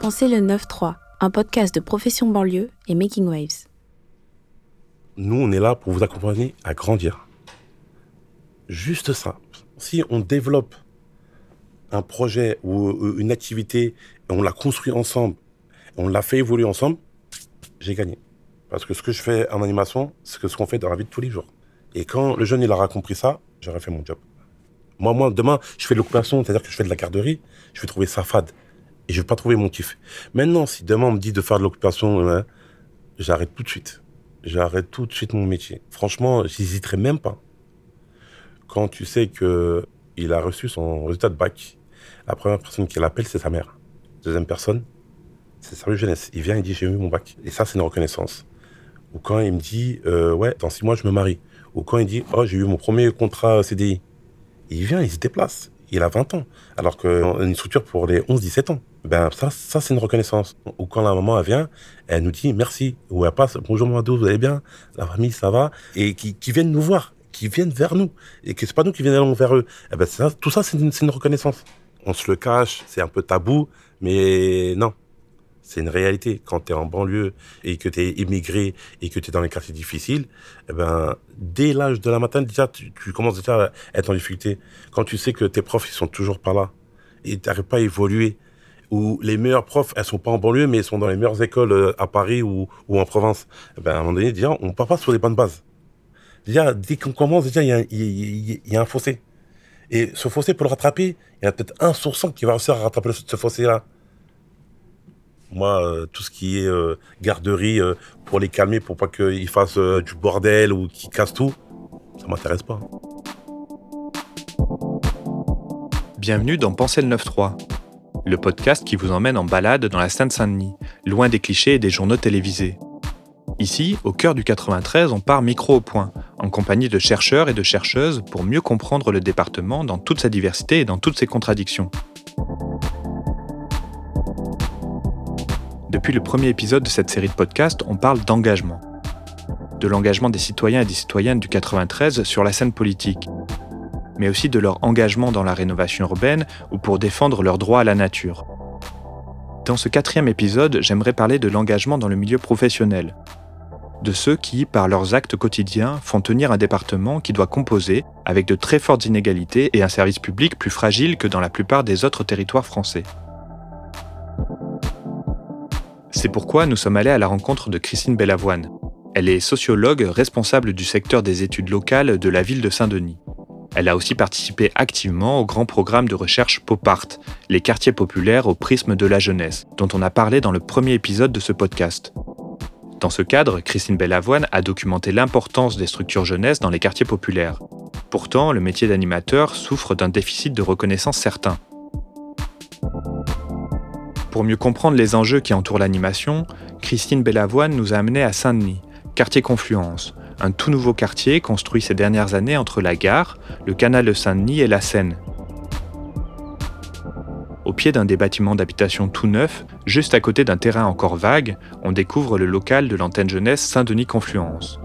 Pensez le 9-3, un podcast de Profession Banlieue et Making Waves. Nous, on est là pour vous accompagner à grandir. Juste ça. Si on développe un projet ou une activité on l'a construit ensemble, on l'a fait évoluer ensemble, j'ai gagné. Parce que ce que je fais en animation, c'est ce qu'on fait dans la vie de tous les jours. Et quand le jeune il aura compris ça, j'aurai fait mon job. Moi, moi, demain, je fais de l'occupation, c'est-à-dire que je fais de la garderie, je vais trouver ça fade. Et je vais pas trouver mon kiff. Maintenant, si demain on me dit de faire de l'occupation, hein, j'arrête tout de suite. J'arrête tout de suite mon métier. Franchement, j'hésiterai même pas. Quand tu sais que il a reçu son résultat de bac, la première personne qui l'appelle, c'est sa mère. Deuxième personne, c'est sa jeunesse. Il vient, il dit j'ai eu mon bac. Et ça, c'est une reconnaissance. Ou quand il me dit euh, ouais, dans six mois, je me marie. Ou quand il dit oh, j'ai eu mon premier contrat CDI. Il vient, il se déplace. Il a 20 ans. Alors qu'une structure pour les 11-17 ans. Ben, ça, ça c'est une reconnaissance. Ou quand la maman elle vient, elle nous dit merci. Ou elle passe bonjour maman, vous allez bien? La famille, ça va? Et qui, viennent nous voir, qui viennent vers nous. Et que c'est pas nous qui viennent vers eux. Eh ben, tout ça, c'est une, une reconnaissance. On se le cache, c'est un peu tabou, mais non, c'est une réalité. Quand tu es en banlieue et que tu es immigré et que tu es dans les quartiers difficiles, eh ben, dès l'âge de la matin, déjà, tu, commences déjà à être en difficulté. Quand tu sais que tes profs, ils sont toujours pas là et tu n'arrives pas à évoluer, ou les meilleurs profs, elles sont pas en banlieue, mais elles sont dans les meilleures écoles euh, à Paris ou, en province, eh ben, à un moment donné, déjà, on part pas sur les bonnes bases. Déjà, dès qu'on commence, il y, a un fossé. Et ce fossé, pour le rattraper, il y a peut-être un sur qui va réussir à rattraper ce fossé-là. Moi, euh, tout ce qui est euh, garderie pour les calmer, pour pas qu'ils fassent du bordel ou qu'ils cassent tout, ça m'intéresse pas. Bienvenue dans Pensez le 9-3, le podcast qui vous emmène en balade dans la Seine-Saint-Denis, loin des clichés et des journaux télévisés. Ici, au cœur du 93, on part micro au point, en compagnie de chercheurs et de chercheuses pour mieux comprendre le département dans toute sa diversité et dans toutes ses contradictions. Depuis le premier épisode de cette série de podcasts, on parle d'engagement. De l'engagement des citoyens et des citoyennes du 93 sur la scène politique, mais aussi de leur engagement dans la rénovation urbaine ou pour défendre leur droit à la nature. Dans ce quatrième épisode, j'aimerais parler de l'engagement dans le milieu professionnel, de ceux qui, par leurs actes quotidiens, font tenir un département qui doit composer avec de très fortes inégalités et un service public plus fragile que dans la plupart des autres territoires français. C'est pourquoi nous sommes allés à la rencontre de Christine Bellavoine. Elle est sociologue responsable du secteur des études locales de la ville de Saint-Denis. Elle a aussi participé activement au grand programme de recherche Popart, les quartiers populaires au prisme de la jeunesse, dont on a parlé dans le premier épisode de ce podcast. Dans ce cadre, Christine Bellavoine a documenté l'importance des structures jeunesse dans les quartiers populaires. Pourtant, le métier d'animateur souffre d'un déficit de reconnaissance certain. Pour mieux comprendre les enjeux qui entourent l'animation, Christine Bellavoine nous a amenés à Saint-Denis, quartier Confluence, un tout nouveau quartier construit ces dernières années entre la gare, le canal de Saint-Denis et la Seine. Au pied d'un des bâtiments d'habitation tout neuf, juste à côté d'un terrain encore vague, on découvre le local de l'antenne jeunesse Saint-Denis Confluence.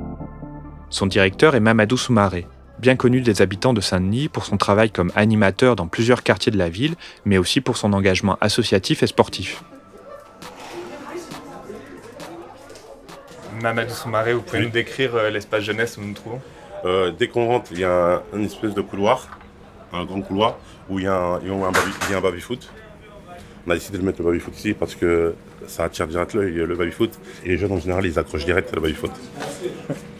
Son directeur est Mamadou Soumaré, bien connu des habitants de Saint-Denis pour son travail comme animateur dans plusieurs quartiers de la ville, mais aussi pour son engagement associatif et sportif. Mamadou Soumaré, vous pouvez nous décrire euh, l'espace jeunesse où nous nous trouvons euh, Dès qu'on rentre, il y a une espèce de couloir, un grand couloir, où il y a un, un baby-foot. On a décidé de mettre le baby-foot ici parce que ça attire direct l'œil, le baby-foot. Et les jeunes, en général, ils accrochent direct le baby-foot.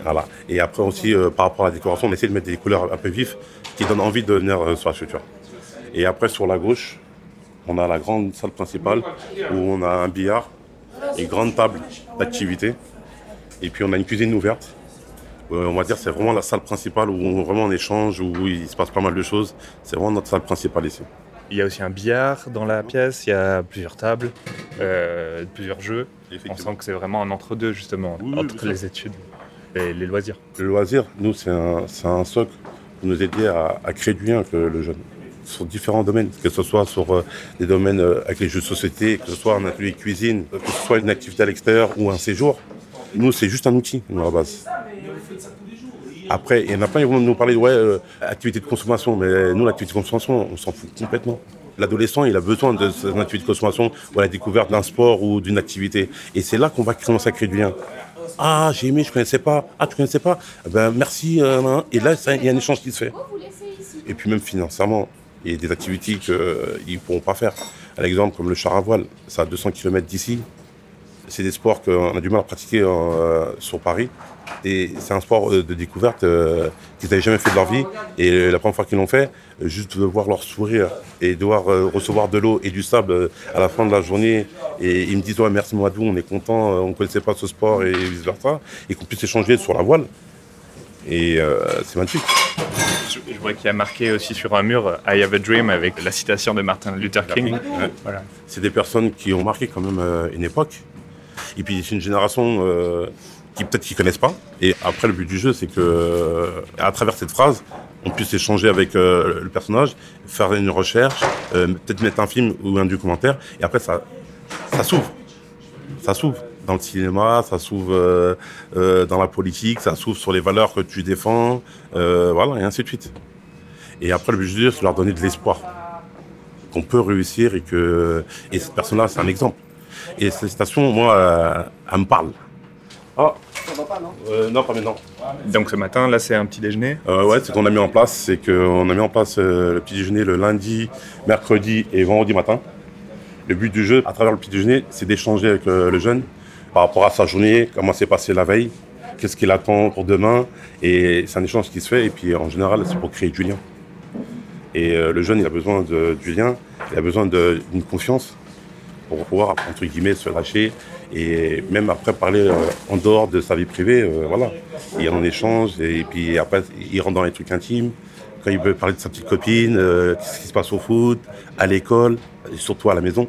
Voilà. Et après aussi, euh, par rapport à la décoration, on essaie de mettre des couleurs un peu vives qui donnent envie de venir euh, sur la structure. Et après, sur la gauche, on a la grande salle principale où on a un billard, une grande table d'activité. Et puis on a une cuisine ouverte. Euh, on va dire c'est vraiment la salle principale où on, vraiment on échange, où il se passe pas mal de choses. C'est vraiment notre salle principale ici. Il y a aussi un billard dans la pièce, il y a plusieurs tables, plusieurs jeux. On sent que c'est vraiment un entre-deux justement, entre les études et les loisirs. Le loisir, nous, c'est un, un, socle pour nous aider à, créer du lien avec le, jeune sur différents domaines, que ce soit sur euh, des domaines euh, avec les jeux de société, que ce soit un atelier cuisine, que ce soit une activité à l'extérieur ou un séjour. Nous, c'est juste un outil à la base. Après, il y en a plein qui vont nous parler de ouais, euh, activité de consommation, mais nous, l'activité de consommation, on s'en fout complètement. L'adolescent, il a besoin de cette activité de consommation ou la découverte d'un sport ou d'une activité. Et c'est là qu'on va commencer à créer du lien. Ah, j'ai aimé, je connaissais pas. Ah, tu connaissais pas? Ben merci. Euh, et là, il y a un échange qui se fait. Et puis même financièrement, il y a des activités qu'ils ne pourront pas faire. À l'exemple, comme le char à voile, ça à 200 km d'ici. C'est des sports qu'on a du mal à pratiquer euh, sur Paris. Et c'est un sport euh, de découverte euh, qu'ils n'avaient jamais fait de leur vie. Et la première fois qu'ils l'ont fait, juste de voir leur sourire et de devoir recevoir de l'eau et du sable à la fin de la journée. Et ils me disent ouais, merci Moadou, on est content, on ne connaissait pas ce sport et vice versa. Et qu'on puisse échanger sur la voile. Et c'est magnifique. Je vois qu'il y a marqué aussi sur un mur I have a dream avec la citation de Martin Luther King. Voilà. C'est des personnes qui ont marqué quand même une époque. Et puis c'est une génération euh, qui peut-être qu'ils connaissent pas. Et après le but du jeu, c'est que euh, à travers cette phrase, on puisse échanger avec euh, le personnage, faire une recherche, peut-être mettre un film ou un documentaire. Et après ça, ça s'ouvre, ça s'ouvre dans le cinéma, ça s'ouvre dans la politique, ça s'ouvre sur les valeurs que tu défends, voilà, et ainsi de suite. Et après, le but du jeu, c'est leur donner de l'espoir qu'on peut réussir et que et cette personne-là, c'est un exemple. Et cette station, moi, euh, elle me parle. Ah va pas, non? Euh, Non, pas maintenant. Donc ce matin, là, c'est un petit déjeuner? Euh, Ouais, ce qu'on a mis en place, c'est qu'on a mis en place euh, le petit déjeuner le lundi, mercredi et vendredi matin. Le but du jeu, à travers le petit déjeuner, c'est d'échanger avec le jeune par rapport à sa journée, comment s'est passé la veille, qu'est-ce qu'il attend pour demain. Et c'est un échange qui se fait. Et puis en général, c'est pour créer du lien. Et le jeune, il a besoin de, du lien, il a besoin d'une confiance pour pouvoir, entre guillemets, se lâcher et même après parler euh, en dehors de sa vie privée, euh, voilà. Il en échange et puis après, il rentre dans les trucs intimes. Quand il veut parler de sa petite copine, euh, ce qui se passe au foot, à l'école, et surtout à la maison.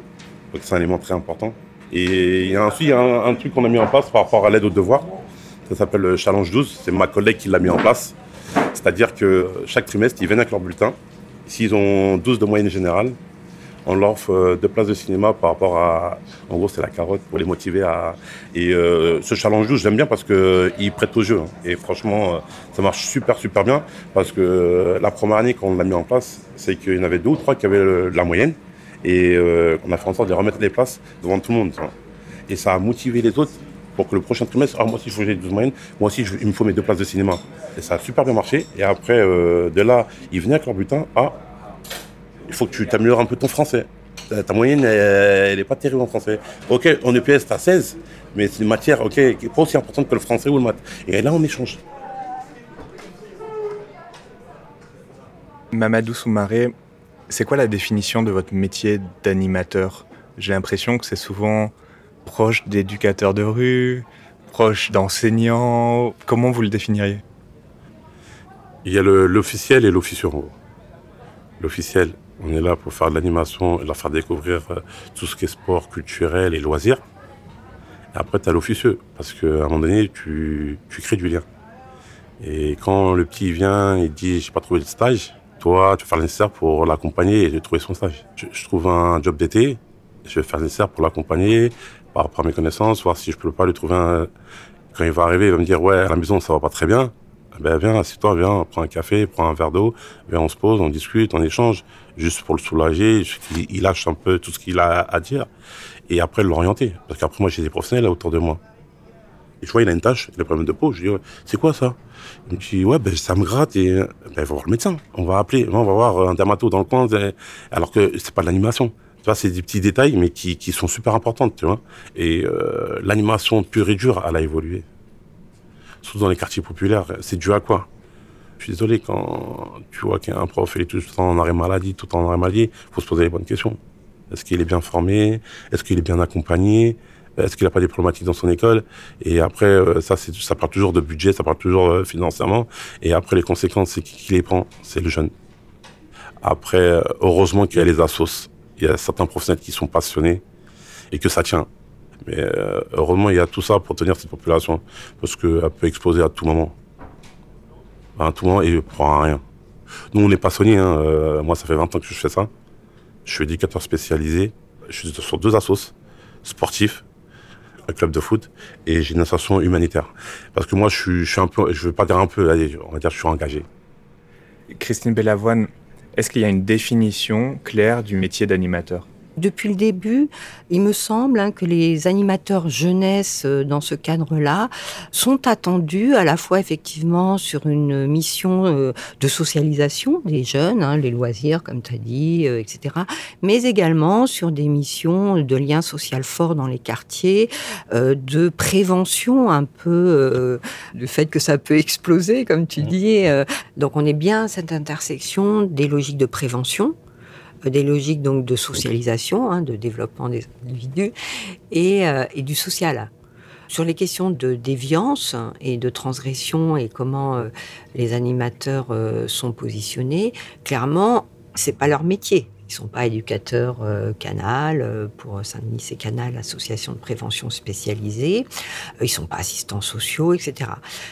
C'est un élément très important. Et il y a un, un truc qu'on a mis en place par rapport à l'aide aux devoirs. Ça s'appelle le Challenge 12. C'est ma collègue qui l'a mis en place. C'est-à-dire que chaque trimestre, ils viennent avec leur bulletin. S'ils ont 12 de moyenne générale, on leur offre euh, deux places de cinéma par rapport à. En gros, c'est la carotte pour les motiver à. Et euh, ce challenge je j'aime bien parce qu'ils euh, prêtent au jeu. Hein. Et franchement, ça marche super, super bien. Parce que la première année, quand on l'a mis en place, c'est qu'il y en avait deux ou trois qui avaient la moyenne. Et on a fait en sorte de remettre les places devant tout le monde. Et ça a motivé les autres pour que le prochain trimestre, ah, moi aussi, je veux 12 moyennes, moi aussi, il me faut mes deux places de cinéma. Et ça a super bien marché. Et après, de là, ils venaient avec leur butin. Ah, il faut que tu t'améliores un peu ton français. Ta, moyenne, elle n'est pas terrible en français. Ok, en EPS, tu as 16, mais c'est une matière ok, qui n'est pas aussi importante que le français ou le maths. Et là, on échange. Mamadou Soumaré, c'est quoi la définition de votre métier d'animateur? J'ai l'impression que c'est souvent proche d'éducateurs de rue, proche d'enseignants. Comment vous le définiriez? Il y a l'officiel et l'officieux. L'officiel, on est là pour faire de l'animation et leur faire découvrir euh, tout ce qui est sport, culturel et loisirs. Et après, tu as l'officieux, parce qu'à un moment donné, tu, crées du lien. Et quand le petit vient et dit j'ai pas trouvé de stage, toi, tu vas faire le nécessaire pour l'accompagner et trouver son stage. Je, trouve un job d'été, je vais faire le nécessaire pour l'accompagner par à mes connaissances, voir si je peux pas lui trouver un. Quand il va arriver, il va me dire ouais, à la maison ça va pas très bien. Ben viens, assieds-toi, viens, prends un café, prends un verre d'eau, viens, on se pose, on discute, on échange, juste pour le soulager, il, lâche un peu tout ce qu'il a à dire, et après l'orienter. Parce qu'après, moi, j'ai des professionnels autour de moi. Et je vois, il a une tâche, il a des problèmes de peau, je dis, c'est quoi ça? Il me dit, ouais, ben, ça me gratte, et ben, il va voir le médecin. On va appeler, on va voir un dermato dans le coin, alors que c'est pas de l'animation. C'est des petits détails, mais qui, qui sont super importants, tu vois. Et euh, l'animation pure et dure, elle a évolué surtout dans les quartiers populaires, c'est dû à quoi? Je suis désolé, quand tu vois qu'il y a un prof, est tout en arrêt maladie, tout en arrêt maladie, il faut se poser les bonnes questions. Est-ce qu'il est bien formé? Est-ce qu'il est bien accompagné? Est-ce qu'il n'a pas des problématiques dans son école? Et après, euh, ça, ça part toujours de budget, ça part toujours euh, financièrement. Et après, les conséquences, c'est qui les prend? C'est le jeune. Après, euh, heureusement qu'il y a les assos. Il y a certains professionnels qui sont passionnés et que ça tient. Mais euh, heureusement, il y a tout ça pour tenir cette population, parce qu'elle peut exploser à tout moment. À tout moment, et prend rien. Nous, on n'est pas soignés. Hein. Euh, moi, ça fait 20 ans que je fais ça. Je suis éducateur spécialisé. Je suis sur deux assos, sportifs, un club de foot, et j'ai une association humanitaire. Parce que moi, je suis, je suis un peu, je veux pas dire un peu, allez, on va dire, je suis engagé. Christine Bellavoine, Est-ce qu'il y a une définition claire du métier d'animateur? Depuis le début, il me semble hein, que les animateurs jeunesse euh, dans ce cadre-là sont attendus à la fois effectivement sur une mission euh, de socialisation des jeunes, hein, les loisirs comme tu as dit, euh, etc., mais également sur des missions de lien social fort dans les quartiers, de prévention un peu du fait que ça peut exploser, comme tu dis. donc on est bien à cette intersection des logiques de prévention des logiques donc de socialisation, hein, de développement des individus et, euh, et, du social. Sur les questions de déviance et de transgression et comment euh, les animateurs euh, sont positionnés, clairement, c'est pas leur métier. Ils sont pas éducateurs canal pour Saint-Denis c'est Canal, association de prévention spécialisée. ils sont pas assistants sociaux, etc.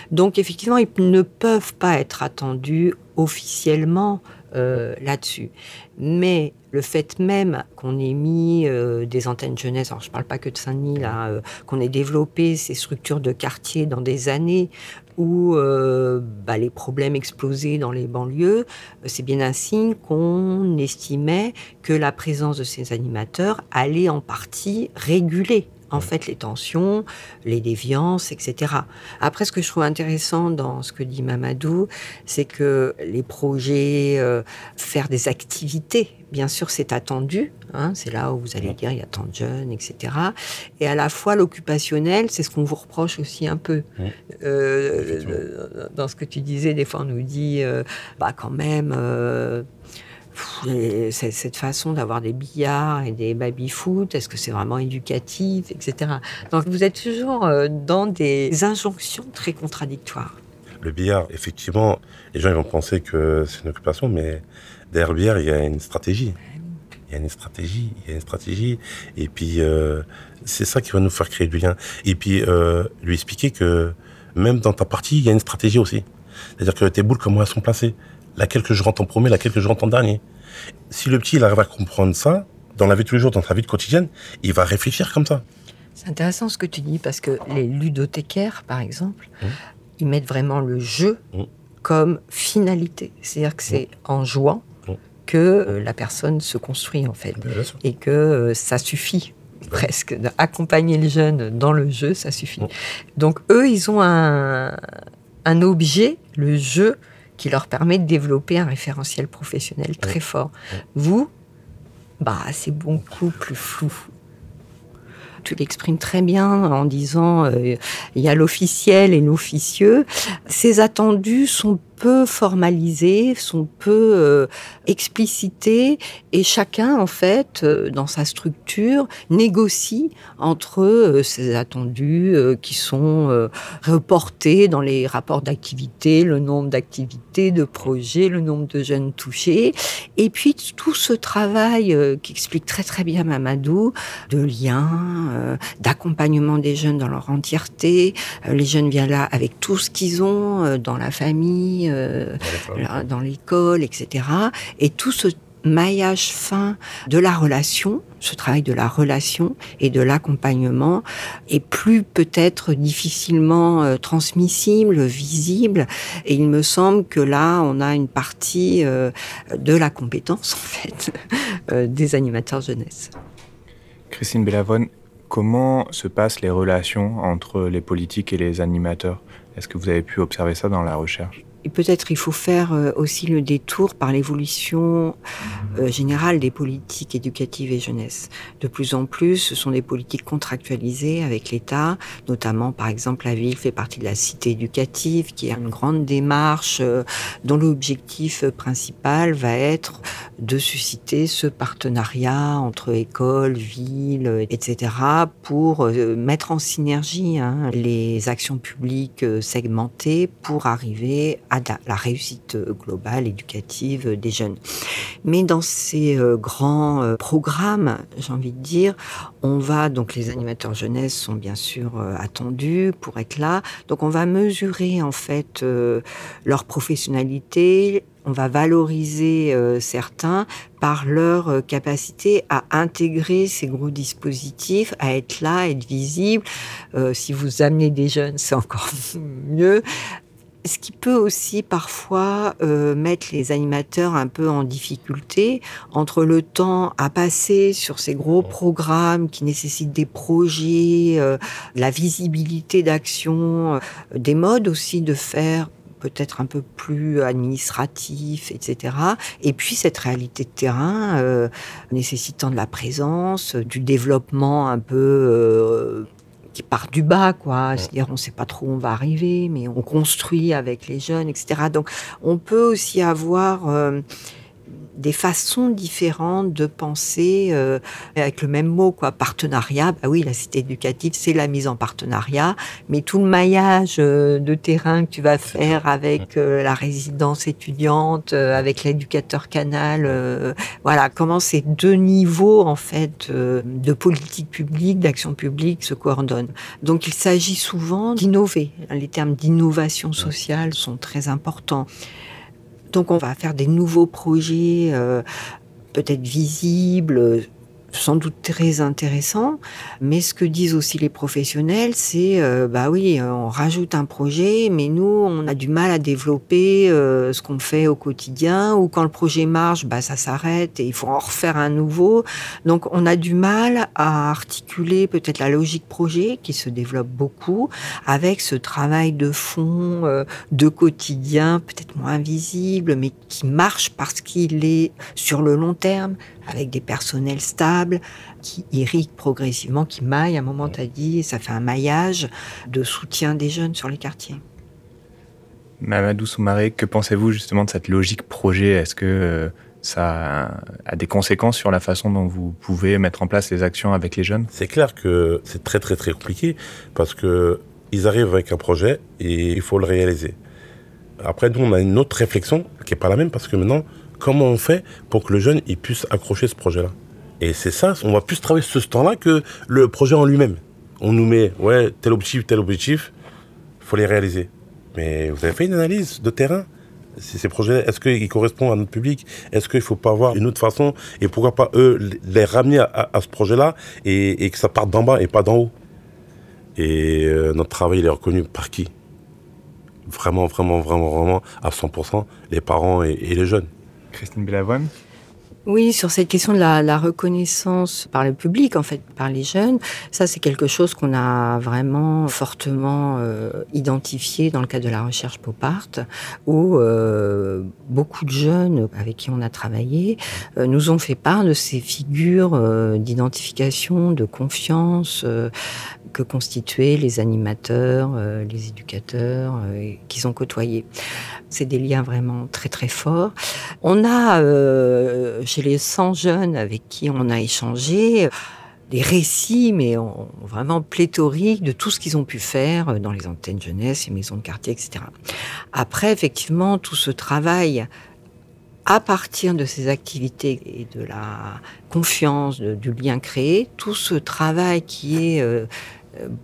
Donc effectivement, ils ne peuvent pas être attendus officiellement euh, là-dessus. Mais le fait même qu'on ait mis euh, des antennes jeunesse, alors je ne parle pas que de Saint-Denis, euh, qu'on ait développé ces structures de quartier dans des années où bah, les problèmes explosaient dans les banlieues, c'est bien un signe qu'on estimait que la présence de ces animateurs allait en partie réguler en fait les tensions, les déviances, etc. Après, ce que je trouve intéressant dans ce que dit Mamadou, c'est que les projets, euh, faire des activités, bien sûr, c'est attendu. Hein, c'est là où vous allez dire il y a tant de jeunes, etc. Et à la fois l'occupationnel, c'est ce qu'on vous reproche aussi un peu. Euh, dans ce que tu disais, des fois on nous dit, euh, bah quand même cette façon d'avoir des billards et des baby-foot, est-ce que c'est vraiment éducatif, etc. Donc vous êtes toujours euh, dans des injonctions très contradictoires. Le billard, effectivement, les gens ils vont penser que c'est une occupation, mais derrière le billard, il y a une stratégie. Il y a une stratégie, il y a une stratégie. Et puis, euh, c'est ça qui va nous faire créer du lien. Et puis, euh, lui expliquer que même dans ta partie, il y a une stratégie aussi. C'est-à-dire que tes boules, comment elles sont placées laquelle que je rentre en premier, laquelle que je rentre en dernier. Si le petit il arrive à comprendre ça, dans la vie de tous les jours, dans sa vie quotidienne, il va réfléchir comme ça. C'est intéressant ce que tu dis, parce que les ludothécaires, par exemple, mmh. ils mettent vraiment le jeu mmh. comme finalité. C'est-à-dire que c'est mmh. en jouant que euh, la personne se construit, en fait. Et que euh, ça suffit presque d'accompagner le jeune dans le jeu, ça suffit. Donc eux, ils ont un, un objet, le jeu, qui leur permet de développer un référentiel professionnel très fort. Vous, bah, c'est beaucoup plus flou. Tu l'exprimes très bien en disant euh, il y a l'officiel et l'officieux. Ces attendus sont peu formalisés, sont peu euh, et chacun, en fait, euh, dans sa structure, négocie entre euh, ces attendus qui sont reportés dans les rapports d'activité, le nombre d'activités, de projets, le nombre de jeunes touchés, et puis tout ce travail qui explique très très bien Mamadou, de lien, d'accompagnement des jeunes dans leur entièreté. les jeunes viennent là avec tout ce qu'ils ont dans la famille, euh, dans l'école, etc. Et tout ce maillage fin de la relation, ce travail de la relation et de l'accompagnement est plus peut-être difficilement euh, transmissible, visible. Et il me semble que là, on a une partie euh, de la compétence, en fait, des animateurs jeunesse. Christine Bellavone, comment se passent les relations entre les politiques et les animateurs? Est-ce que vous avez pu observer ça dans la recherche? Peut-être il faut faire euh, aussi le détour par l'évolution euh, générale des politiques éducatives et jeunesse. De plus en plus, ce sont des politiques contractualisées avec l'État, notamment par exemple la ville fait partie de la cité éducative, qui est une grande démarche euh, dont l'objectif principal va être de susciter ce partenariat entre écoles, villes, etc., pour mettre en synergie hein, les actions publiques segmentées pour arriver à la réussite globale éducative des jeunes. Mais dans ces euh, grands euh, programmes, j'ai envie de dire, on va donc les animateurs jeunesse sont bien sûr euh, attendus pour être là. Donc on va mesurer en fait leur professionnalité, on va valoriser certains par leur capacité à intégrer ces gros dispositifs, à être là, être visible. si vous amenez des jeunes, c'est encore mieux ce qui peut aussi parfois euh, mettre les animateurs un peu en difficulté entre le temps à passer sur ces gros programmes qui nécessitent des projets, euh, la visibilité d'action, euh, des modes aussi de faire peut-être un peu plus administratif, etc. Et puis cette réalité de terrain nécessitant de la présence, du développement un peu qui part du bas, quoi. C'est-à-dire, on ne sait pas trop où on va arriver, mais on construit avec les jeunes, etc. Donc, on peut aussi avoir euh, des façons différentes de penser euh, avec le même mot quoi. Partenariat. Bah oui la cité éducative c'est la mise en partenariat. Mais tout le maillage euh, de terrain que tu vas faire avec euh, la résidence étudiante avec l'éducateur canal voilà. Comment ces deux niveaux en fait de politique publique d'action publique se coordonnent. Donc il s'agit souvent d'innover. Les termes d'innovation sociale sont très importants donc on va faire des nouveaux projets euh, peut-être visibles, sans doute très intéressant. Mais ce que disent aussi les professionnels, c'est euh, bah oui, on rajoute un projet, mais nous, on a du mal à développer euh, ce qu'on fait au quotidien. Ou quand le projet marche, bah ça s'arrête et il faut en refaire un nouveau. Donc on a du mal à articuler peut-être la logique projet qui se développe beaucoup avec ce travail de fond, euh, de quotidien, peut-être moins visible, mais qui marche parce qu'il est sur le long terme avec des personnels stables qui irriguent progressivement, qui maillent. À un moment, tu as dit, ça fait un maillage de soutien des jeunes sur les quartiers. Mamadou Soumaré, que pensez-vous justement de cette logique projet? Est-ce que euh, ça a des conséquences sur la façon dont vous pouvez mettre en place les actions avec les jeunes? C'est clair que c'est très très très compliqué parce que ils arrivent avec un projet et il faut le réaliser. Après, nous, on a une autre réflexion qui n'est pas la même parce que maintenant, comment on fait pour que le jeune il puisse accrocher ce projet-là Et c'est ça, on va plus travailler ce temps-là que le projet en lui-même. On nous met, ouais, tel objectif, tel objectif, faut les réaliser. Mais vous avez fait une analyse de terrain ces projets, est-ce qu'ils correspondent à notre public? Est-ce qu'il ne faut pas avoir une autre façon? Et pourquoi pas eux les ramener à, ce projet-là et, que ça parte d'en bas et pas d'en haut? Et euh, notre travail, il est reconnu par qui? Vraiment, vraiment, vraiment, vraiment, à 100%, les parents et les jeunes. Christine Bellavoine oui, sur cette question de la, reconnaissance par le public, en fait, par les jeunes, ça c'est quelque chose qu'on a vraiment fortement euh, identifié dans le cadre de la recherche Popart, où euh, beaucoup de jeunes avec qui on a travaillé euh, nous ont fait part de ces figures d'identification, de confiance que constituaient les animateurs, les éducateurs qu'ils ont côtoyés. C'est des liens vraiment très très forts. On a chez les 100 jeunes avec qui on a échangé, des récits, mais vraiment pléthoriques de tout ce qu'ils ont pu faire dans les antennes jeunesse, les maisons de quartier, etc. Après, effectivement, tout ce travail à partir de ces activités et de la confiance, du lien créé, tout ce travail qui est euh,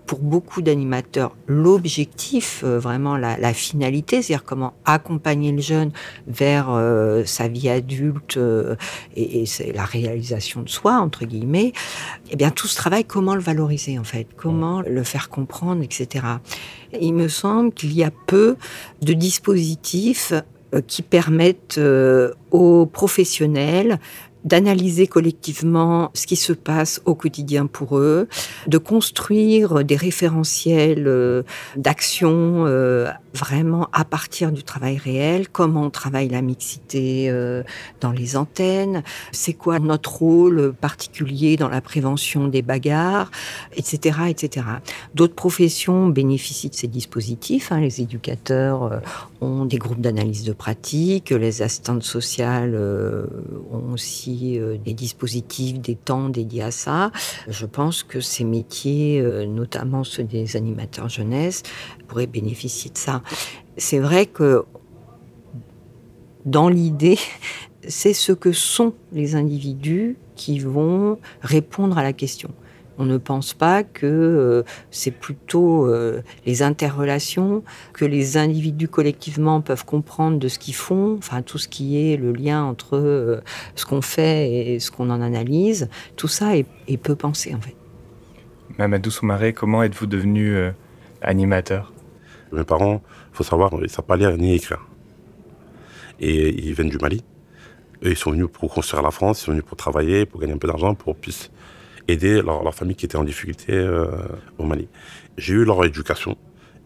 pour beaucoup d'animateurs l'objectif, euh, vraiment la, finalité, c'est-à-dire comment accompagner le jeune vers euh, sa vie adulte euh, et, c'est la réalisation de soi entre guillemets. et eh bien, tout ce travail, comment le valoriser en fait, comment le faire comprendre, etc. Il me semble qu'il y a peu de dispositifs qui permettent aux professionnels d'analyser collectivement ce qui se passe au quotidien pour eux, de construire des référentiels euh, d'action euh, vraiment à partir du travail réel, comment on travaille la mixité euh, dans les antennes, c'est quoi notre rôle particulier dans la prévention des bagarres, etc. etc. D'autres professions bénéficient de ces dispositifs, hein. les éducateurs ont des groupes d'analyse de pratique, les assistantes sociales ont aussi euh, des dispositifs, des temps dédiés à ça. Je pense que ces métiers, euh, notamment ceux des animateurs jeunesse, pourraient bénéficier de ça. C'est vrai que dans l'idée, c'est ce que sont les individus qui vont répondre à la question. On ne pense pas que euh, c'est plutôt euh, les interrelations que les individus collectivement peuvent comprendre de ce qu'ils font, enfin tout ce qui est le lien entre euh, ce qu'on fait et ce qu'on en analyse. Tout ça est, peu pensé en fait. Mamadou Soumaré, comment êtes-vous devenu animateur? Mes parents, faut savoir, ils ne savent pas lire ni écrire. Et ils viennent du Mali. Eux, ils sont venus pour construire la France, ils sont venus pour travailler, pour gagner un peu d'argent, pour puisse aider leur, famille qui était en difficulté euh, au Mali. J'ai eu leur éducation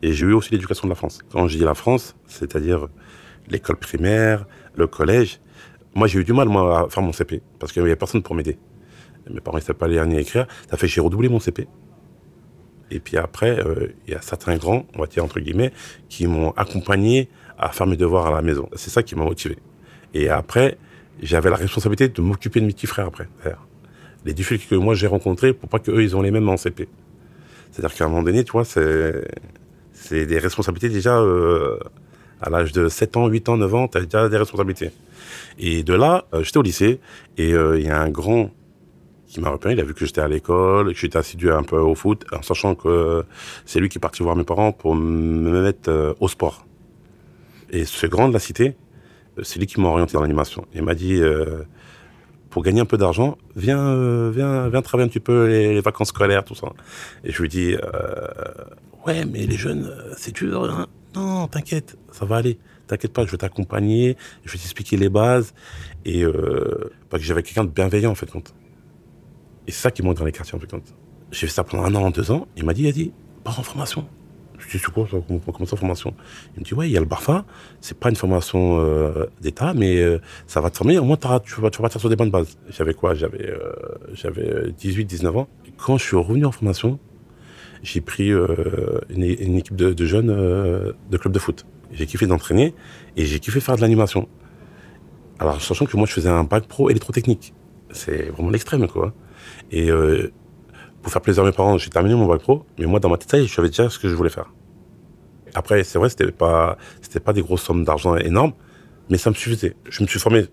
et j'ai eu aussi l'éducation de la France. Quand je dis la France, c'est-à-dire l'école primaire, le collège, moi j'ai eu du mal à faire mon CP parce qu'il n'y avait personne pour m'aider. Mes parents ne savaient pas lire ni écrire, ça fait que j'ai redoublé mon CP. Et puis après, euh, il y a certains grands, on va dire entre guillemets, qui m'ont accompagné à faire mes devoirs à la maison. C'est ça qui m'a motivé. Et après, j'avais la responsabilité de m'occuper de mes petits frères après. Les difficultés que moi j'ai rencontrées pour pas qu'eux ils ont les mêmes en CP. C'est-à-dire qu'à un moment donné, tu vois, c'est, c'est des responsabilités déjà euh, à l'âge de 7 ans, 8 ans, 9 ans, tu as déjà des responsabilités. Et de là, euh, j'étais au lycée et euh, il y a un grand qui m'a repéré, il a vu que j'étais à l'école, que j'étais assidu un peu au foot, en sachant que c'est lui qui est parti voir mes parents pour me mettre au sport. Et ce grand de la cité, c'est lui qui m'a orienté dans l'animation. Il m'a dit, pour gagner un peu d'argent, viens, euh, viens, viens travailler un petit peu les, vacances scolaires, tout ça. Et je lui dis, euh, ouais, mais les jeunes, c'est dur. Hein non, t'inquiète, ça va aller. T'inquiète pas, je vais t'accompagner, je vais t'expliquer les bases. Et parce que j'avais quelqu'un de bienveillant, en fait, compte. Et c'est ça qui manque dans les quartiers, en fait, compte. J'ai fait ça pendant un an, deux ans. Il m'a dit, dit, pars en formation. Je c'est quoi ça Comment ça, formation? Il me dit, ouais, il y a le BARFA. C'est pas une formation euh, d'État, mais euh, ça va te former. Au moins, tu vas, tu partir sur des bonnes bases. J'avais quoi? J'avais euh, j'avais 18, 19 ans. Quand je suis revenu en formation, j'ai pris une, équipe de, jeunes de club de foot. J'ai kiffé d'entraîner et j'ai kiffé faire de l'animation. Alors, sachant que moi, je faisais un bac pro électrotechnique. C'est vraiment l'extrême, quoi. Et pour faire plaisir à mes parents, j'ai terminé mon bac pro, mais moi, dans ma tête, je savais déjà ce que je voulais faire. Après, c'est vrai, c'était pas, c'était pas des grosses sommes d'argent énormes, mais ça me suffisait. Je me suis formé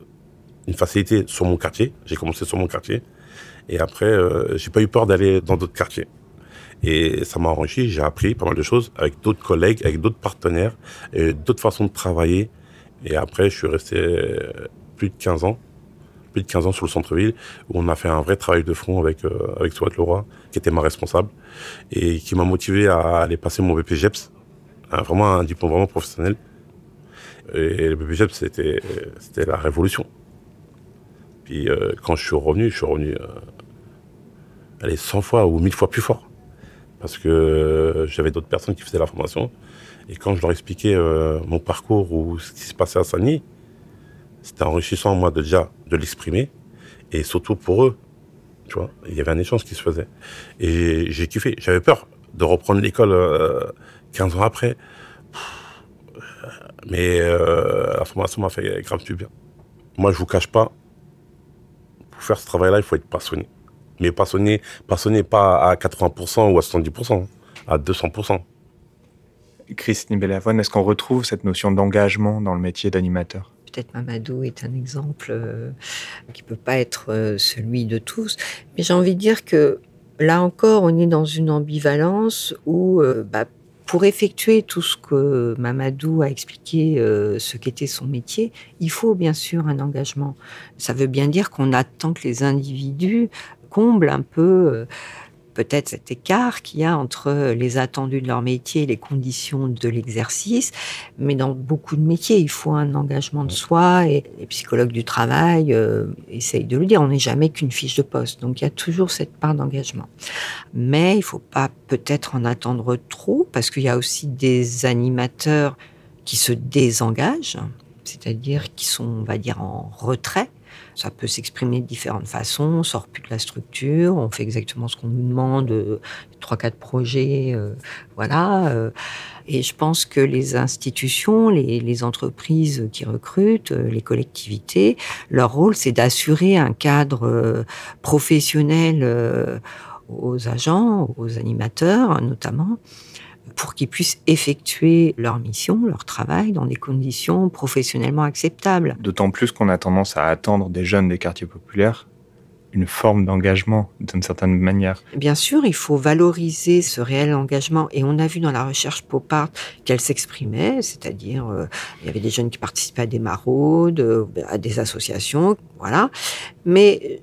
une facilité sur mon quartier. J'ai commencé sur mon quartier. Et après, euh, j'ai pas eu peur d'aller dans d'autres quartiers. Et ça m'a enrichi. J'ai appris pas mal de choses avec d'autres collègues, avec d'autres partenaires, d'autres façons de travailler. Et après, je suis resté plus de 15 ans plus de 15 ans sur le centre-ville, où on a fait un vrai travail de front avec, euh, avec Swat Leroy, qui était ma responsable, et qui m'a motivé à aller passer mon BPGEPS, vraiment un diplôme vraiment professionnel. Et le BPGEPS, c'était, c'était la révolution. Puis euh, quand je suis revenu, je suis revenu euh, allez, 100 fois ou 1000 fois plus fort. Parce que j'avais d'autres personnes qui faisaient la formation. Et quand je leur expliquais mon parcours ou ce qui se passait à Sani, c'était enrichissant, moi, de déjà de l'exprimer. Et surtout pour eux, tu vois, il y avait un échange qui se faisait. Et j'ai kiffé. J'avais peur de reprendre l'école 15 euh, ans après. Mais euh, la formation m'a fait grave du bien. Moi, je vous cache pas, pour faire ce travail-là, il faut être passionné. Mais passionné, passionné pas à 80% ou à 70%, à 200%. Christine Bellavone, est-ce qu'on retrouve cette notion d'engagement dans le métier d'animateur? Peut-être Mamadou est un exemple euh, qui peut pas être euh, celui de tous, mais j'ai envie de dire que là encore, on est dans une ambivalence où, euh, bah, pour effectuer tout ce que Mamadou a expliqué, ce qu'était son métier, il faut bien sûr un engagement. Ça veut bien dire qu'on attend que les individus comblent un peu peut-être cet écart qu'il y a entre les attendus de leur métier et les conditions de l'exercice. Mais dans beaucoup de métiers, il faut un engagement de soi et les psychologues du travail euh, essayent de le dire. On n'est jamais qu'une fiche de poste. Donc il y a toujours cette part d'engagement. Mais il faut pas peut-être en attendre trop parce qu'il y a aussi des animateurs qui se désengagent, c'est-à-dire qui sont, on va dire, en retrait ça peut s'exprimer de différentes façons. On sort plus de la structure, on fait exactement ce qu'on nous demande, euh, trois quatre projets, euh, voilà. Euh. et je pense que les institutions, les, entreprises qui recrutent, les collectivités, leur rôle c'est d'assurer un cadre professionnel aux agents, aux animateurs notamment, pour qu'ils puissent effectuer leur mission, leur travail dans des conditions professionnellement acceptables. D'autant plus qu'on a tendance à attendre des jeunes des quartiers populaires une forme d'engagement d'une certaine manière. Bien sûr, il faut valoriser ce réel engagement et on a vu dans la recherche Popart qu'elle s'exprimait, c'est-à-dire euh, il y avait des jeunes qui participaient à des maraudes, euh, à des associations, voilà. Mais euh,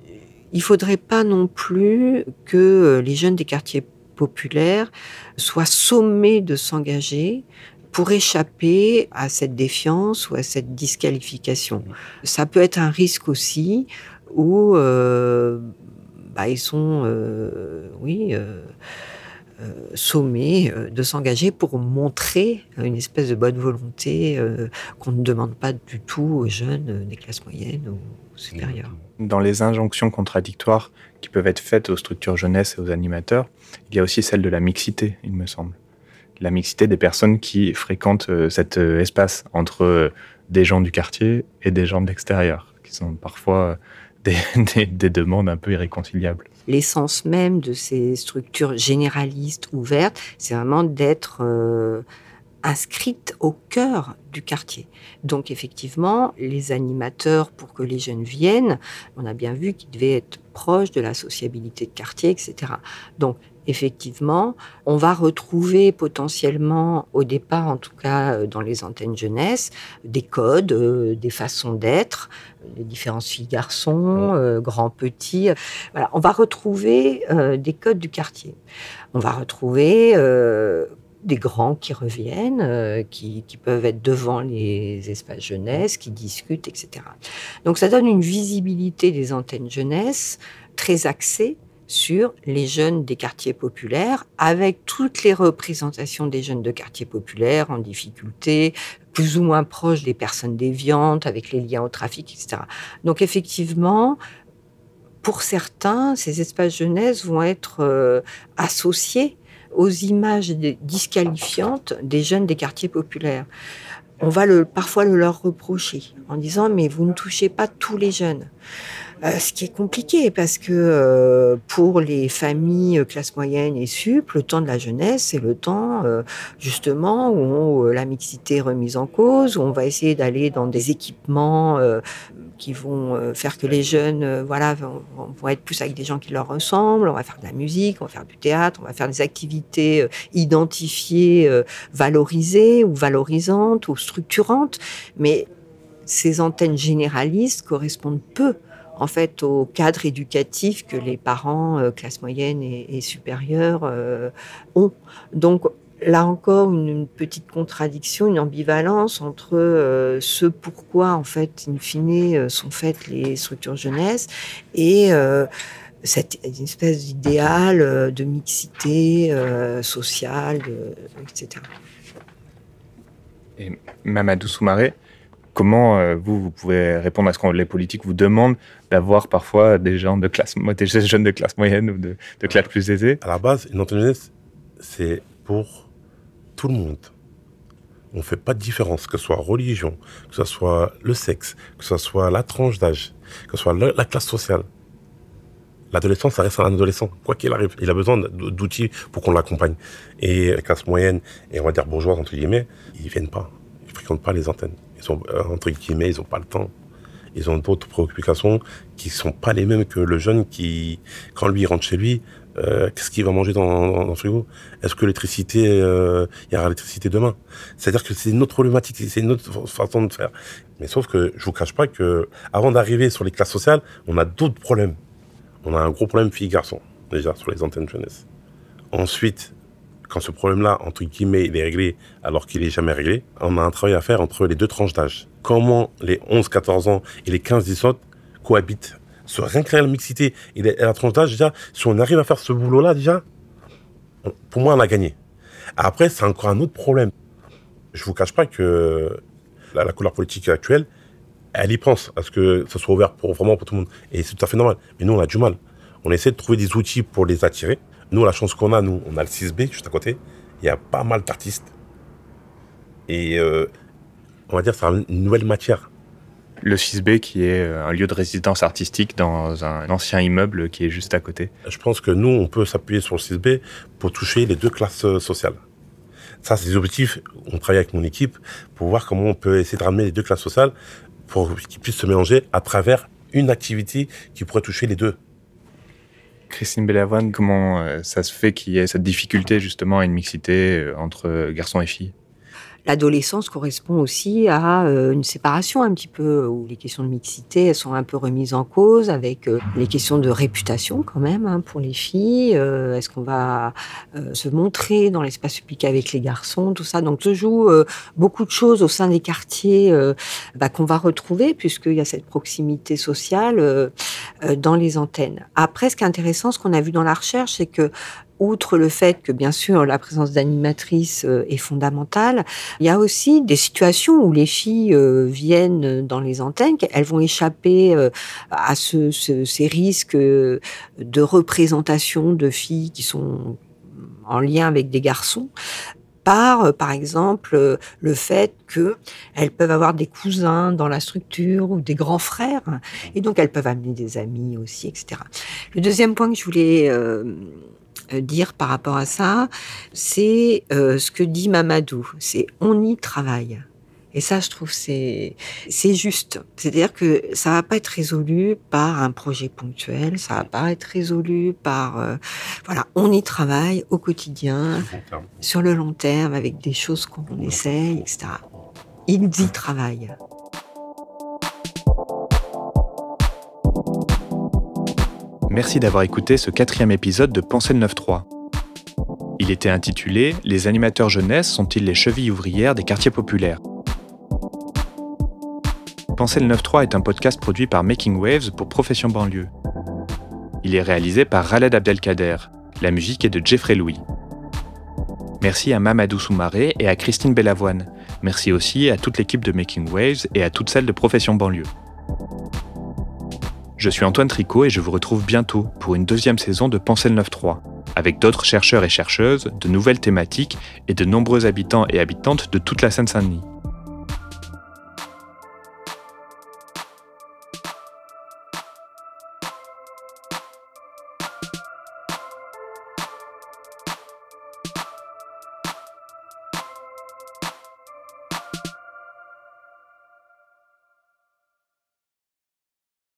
il faudrait pas non plus que les jeunes des quartiers populaires soient sommés de s'engager pour échapper à cette défiance ou à cette disqualification. Ça peut être un risque aussi où euh, bah, ils sont, euh, oui, euh, sommés de s'engager pour montrer une espèce de bonne volonté qu'on ne demande pas du tout aux jeunes des classes moyennes ou supérieures. Dans les injonctions contradictoires qui peuvent être faites aux structures jeunesse et aux animateurs, il y a aussi celle de la mixité, il me semble la mixité des personnes qui fréquentent euh, cet euh, espace entre euh, des gens du quartier et des gens de l'extérieur, qui sont parfois des, demandes un peu irréconciliables. L'essence même de ces structures généralistes ouvertes, c'est vraiment d'être inscrite au cœur du quartier. Donc effectivement, les animateurs, pour que les jeunes viennent, on a bien vu qu'ils devaient être proches de la sociabilité de quartier, etc. Donc effectivement, on va retrouver potentiellement, au départ en tout cas euh, dans les antennes jeunesse, des codes, euh, des façons d'être, les différences filles-garçons, euh, grands-petits. Voilà, on va retrouver des codes du quartier. On va retrouver des grands qui reviennent, qui, qui, peuvent être devant les espaces jeunesse, qui discutent, etc. Donc ça donne une visibilité des antennes jeunesse très axée sur les jeunes des quartiers populaires, avec toutes les représentations des jeunes de quartiers populaires en difficulté, plus ou moins proches des personnes déviantes, avec les liens au trafic, etc. Donc effectivement, pour certains, ces espaces jeunesse vont être euh, associés aux images disqualifiantes des jeunes des quartiers populaires. On va parfois le leur reprocher en disant mais vous ne touchez pas tous les jeunes. Euh, ce qui est compliqué parce que euh, pour les familles euh, classe moyenne et sup, le temps de la jeunesse, c'est le temps justement où la mixité est remise en cause, où on va essayer d'aller dans des équipements qui vont faire que les jeunes, voilà, vont, vont, être plus avec des gens qui leur ressemblent. On va faire de la musique, on va faire du théâtre, on va faire des activités identifiées, valorisées ou valorisantes ou structurantes. Mais ces antennes généralistes correspondent peu en fait au cadre éducatif que les parents euh, classe moyenne et, supérieure euh, ont. Donc là encore une, petite contradiction, une ambivalence entre euh, ce pourquoi en fait in fine sont faites les structures jeunesse et cette espèce d'idéal de mixité sociale, etc. Et Mamadou Soumaré, Comment euh, vous, vous pouvez répondre à ce que les politiques vous demandent d'avoir parfois des gens de classe, des jeunes de classe moyenne ou de, classe plus aisée? À la base, une antenne c'est pour tout le monde. On ne fait pas de différence, que ce soit religion, que ce soit le sexe, que ce soit la tranche d'âge, que ce soit la, classe sociale. L'adolescent, ça reste un adolescent, quoi qu'il arrive. Il a besoin d'outils pour qu'on l'accompagne. Et la classe moyenne, et on va dire bourgeoise, entre guillemets, ils viennent pas. Ils fréquentent pas les antennes. Ils ont, euh, entre guillemets, ils n'ont pas le temps. Ils ont d'autres préoccupations qui sont pas les mêmes que le jeune qui, quand lui rentre chez lui, euh, qu'est-ce qu'il va manger dans, dans, le frigo? Est-ce que l'électricité, euh, y aura l'électricité demain? C'est-à-dire que c'est une autre problématique, c'est une autre façon de faire. Mais sauf que je vous cache pas que avant d'arriver sur les classes sociales, on a d'autres problèmes. On a un gros problème filles-garçons déjà sur les antennes jeunesse. Ensuite, quand ce problème-là, entre guillemets, il est réglé alors qu'il est jamais réglé, on a un travail à faire entre les deux tranches d'âge. Comment les 11-14 ans et les 15-17 ans cohabitent Sur rien que la mixité et la tranche d'âge, déjà, si on arrive à faire ce boulot-là, déjà, pour moi, on a gagné. Après, c'est encore un autre problème. Je vous cache pas que la, la couleur politique actuelle, elle y pense à ce que ce soit ouvert pour vraiment pour tout le monde. Et c'est tout à fait normal. Mais nous, on a du mal. On essaie de trouver des outils pour les attirer. Nous, la chance qu'on a, nous, on a le 6B juste à côté. Il y a pas mal d'artistes. Et euh, on va dire, c'est une nouvelle matière. Le 6B qui est euh, un lieu de résidence artistique dans un ancien immeuble qui est juste à côté. Je pense que nous, on peut s'appuyer sur le 6B pour toucher les deux classes euh, sociales. Ça, c'est des objectifs. On travaille avec mon équipe pour voir comment on peut essayer de ramener les deux classes sociales pour qu'ils puissent se mélanger à travers une activité qui pourrait toucher les deux. Christine Bellavoine, comment euh, ça se fait qu'il y ait cette difficulté justement à une mixité entre garçons et filles? L'adolescence correspond aussi à euh, une séparation un petit peu, où les questions de mixité, sont un peu remises en cause, avec euh, les questions de réputation quand même hein, pour les filles. Euh, est-ce qu'on va se montrer dans l'espace public avec les garçons, tout ça. Donc se joue beaucoup de choses au sein des quartiers bah, qu'on va retrouver, puisqu'il y a cette proximité sociale dans les antennes. Après, ce qui est intéressant, ce qu'on a vu dans la recherche, c'est que outre le fait que bien sûr la présence d'animatrices euh, est fondamentale, il y a aussi des situations où les filles euh, viennent dans les antennes, elles vont échapper euh, à ce, ces risques de représentation de filles qui sont en lien avec des garçons par, par exemple, le fait qu'elles peuvent avoir des cousins dans la structure ou des grands frères, et donc elles peuvent amener des amis aussi, etc. Le deuxième point que je voulais euh, dire par rapport à ça, c'est euh, ce que dit Mamadou, c'est on y travaille. Et ça, je trouve, c'est c'est juste. C'est-à-dire que ça va pas être résolu par un projet ponctuel, ça va pas être résolu par euh, voilà, on y travaille au quotidien, sur le long terme, avec des choses qu'on essaye, etc. Ils y travaillent. Merci d'avoir écouté ce quatrième épisode de Pensée le 9.3. Il était intitulé Les animateurs jeunesse sont-ils les chevilles ouvrières des quartiers populaires? Pensée le 9.3 est un podcast produit par Making Waves pour Profession Banlieue. Il est réalisé par Khaled Abdelkader. La musique est de Jeffrey Louis. Merci à Mamadou Soumaré et à Christine Bellavoine. Merci aussi à toute l'équipe de Making Waves et à toutes celles de Profession Banlieue. Je suis Antoine Tricot et je vous retrouve bientôt pour une deuxième saison de Pensée le 9.3, avec d'autres chercheurs et chercheuses, de nouvelles thématiques et de nombreux habitants et habitantes de toute la Seine-Saint-Denis.